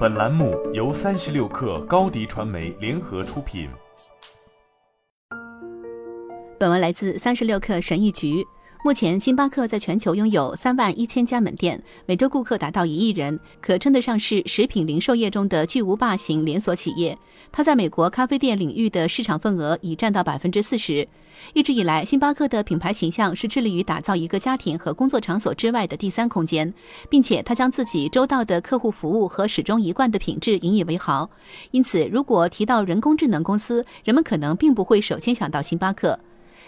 本栏目由三十六氪高低传媒联合出品。本文来自三十六氪神译局。目前，星巴克在全球拥有三万一千家门店，每周顾客达到一亿人，可称得上是食品零售业中的巨无霸型连锁企业。它在美国咖啡店领域的市场份额已占到百分之四十。一直以来，星巴克的品牌形象是致力于打造一个家庭和工作场所之外的第三空间，并且它将自己周到的客户服务和始终一贯的品质引以为豪。因此，如果提到人工智能公司，人们可能并不会首先想到星巴克。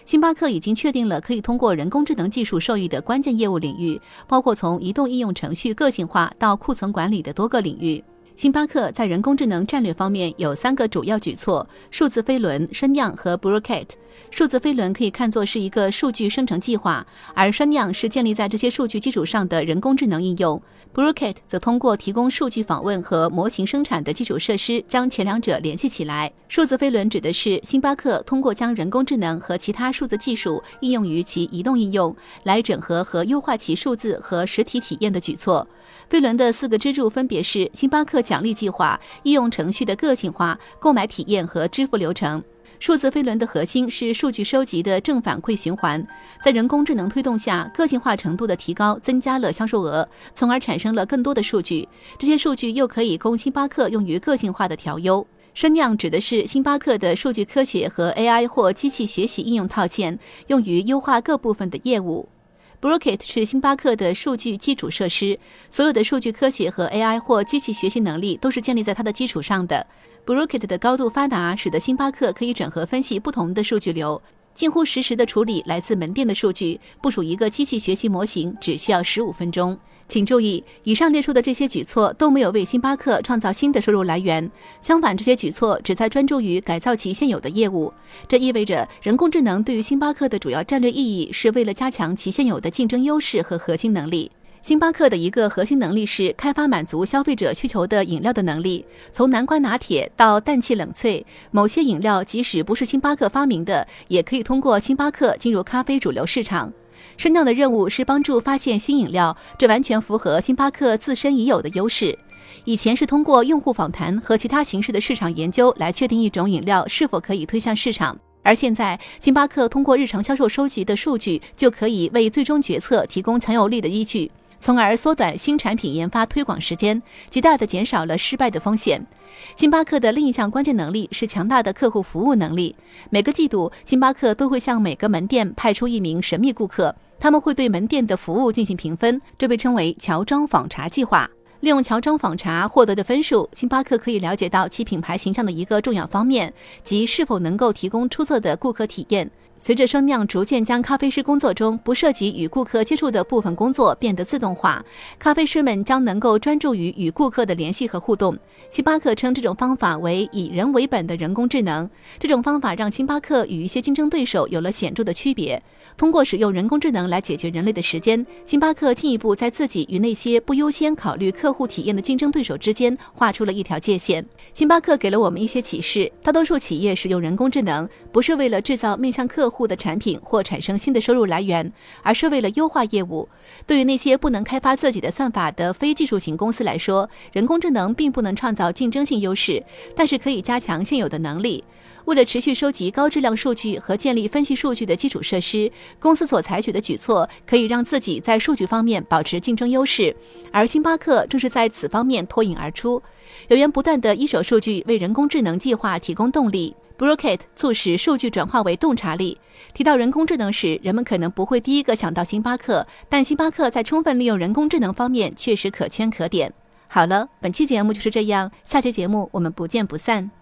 星巴克已经确定了可以通过人工智能技术受益的关键业务领域，包括从移动应用程序个性化到库存管理的多个领域。星巴克在人工智能战略方面有三个主要举措：数字飞轮、声酿和 b r o c k e t 数字飞轮可以看作是一个数据生成计划，而声酿是建立在这些数据基础上的人工智能应用。b r o c k e t 则通过提供数据访问和模型生产的基础设施，将前两者联系起来。数字飞轮指的是星巴克通过将人工智能和其他数字技术应用于其移动应用，来整合和优化其数字和实体体验的举措。飞轮的四个支柱分别是星巴克奖励计划、应用程序的个性化、购买体验和支付流程。数字飞轮的核心是数据收集的正反馈循环，在人工智能推动下，个性化程度的提高增加了销售额，从而产生了更多的数据。这些数据又可以供星巴克用于个性化的调优。声酿指的是星巴克的数据科学和 AI 或机器学习应用套件，用于优化各部分的业务。Brooket 是星巴克的数据基础设施，所有的数据科学和 AI 或机器学习能力都是建立在它的基础上的。b r o k e t 的高度发达，使得星巴克可以整合分析不同的数据流，近乎实时的处理来自门店的数据。部署一个机器学习模型只需要十五分钟。请注意，以上列出的这些举措都没有为星巴克创造新的收入来源，相反，这些举措旨在专注于改造其现有的业务。这意味着，人工智能对于星巴克的主要战略意义是为了加强其现有的竞争优势和核心能力。星巴克的一个核心能力是开发满足消费者需求的饮料的能力，从南瓜拿铁到氮气冷萃，某些饮料即使不是星巴克发明的，也可以通过星巴克进入咖啡主流市场。升降的任务是帮助发现新饮料，这完全符合星巴克自身已有的优势。以前是通过用户访谈和其他形式的市场研究来确定一种饮料是否可以推向市场，而现在星巴克通过日常销售收集的数据，就可以为最终决策提供强有力的依据。从而缩短新产品研发推广时间，极大地减少了失败的风险。星巴克的另一项关键能力是强大的客户服务能力。每个季度，星巴克都会向每个门店派出一名神秘顾客，他们会对门店的服务进行评分，这被称为乔装访查计划。利用乔装访查获得的分数，星巴克可以了解到其品牌形象的一个重要方面，即是否能够提供出色的顾客体验。随着声量逐渐将咖啡师工作中不涉及与顾客接触的部分工作变得自动化，咖啡师们将能够专注于与顾客的联系和互动。星巴克称这种方法为以人为本的人工智能。这种方法让星巴克与一些竞争对手有了显著的区别。通过使用人工智能来解决人类的时间，星巴克进一步在自己与那些不优先考虑客户体验的竞争对手之间画出了一条界限。星巴克给了我们一些启示：大多数企业使用人工智能不是为了制造面向客户的产品或产生新的收入来源，而是为了优化业务。对于那些不能开发自己的算法的非技术型公司来说，人工智能并不能创造竞争性优势，但是可以加强现有的能力。为了持续收集高质量数据和建立分析数据的基础设施，公司所采取的举措可以让自己在数据方面保持竞争优势，而星巴克正是在此方面脱颖而出。源源不断的一手数据为人工智能计划提供动力。B r o k e t 促使数据转化为洞察力。提到人工智能时，人们可能不会第一个想到星巴克，但星巴克在充分利用人工智能方面确实可圈可点。好了，本期节目就是这样，下期节目我们不见不散。